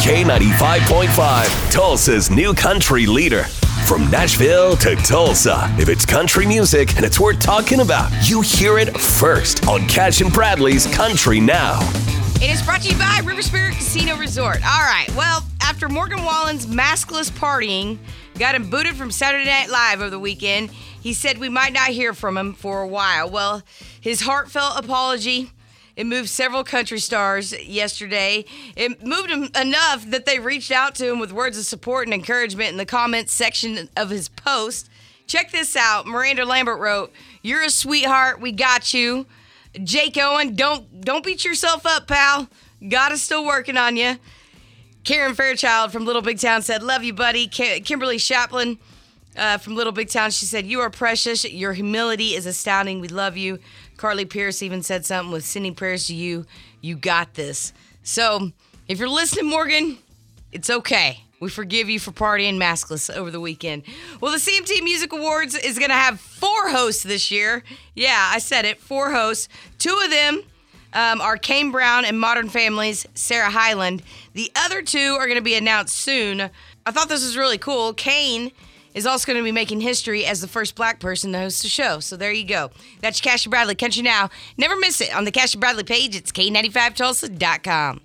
K95.5, Tulsa's new country leader. From Nashville to Tulsa, if it's country music and it's worth talking about, you hear it first on Cash and Bradley's Country Now. It is brought to you by River Spirit Casino Resort. All right, well, after Morgan Wallen's maskless partying got him booted from Saturday Night Live over the weekend, he said we might not hear from him for a while. Well, his heartfelt apology. It moved several country stars yesterday. It moved him enough that they reached out to him with words of support and encouragement in the comments section of his post. Check this out. Miranda Lambert wrote, "You're a sweetheart. We got you." Jake Owen, don't don't beat yourself up, pal. God is still working on you. Karen Fairchild from Little Big Town said, "Love you, buddy." Kimberly Schlapman uh, from Little Big Town, she said, "You are precious. Your humility is astounding. We love you." Carly Pearce even said something with sending prayers to you. You got this. So if you're listening, Morgan, it's okay. We forgive you for partying maskless over the weekend. Well, the CMT Music Awards is going to have four hosts this year. Yeah, I said it, four hosts. Two of them um, are Kane Brown and Modern Family's, Sarah Hyland. The other two are going to be announced soon. I thought this was really cool. Kane is also going to be making history as the first black person to host a show. So there you go. That's Cash Bradley Country Now. Never miss it on the Cash Bradley page. It's K95Tulsa.com.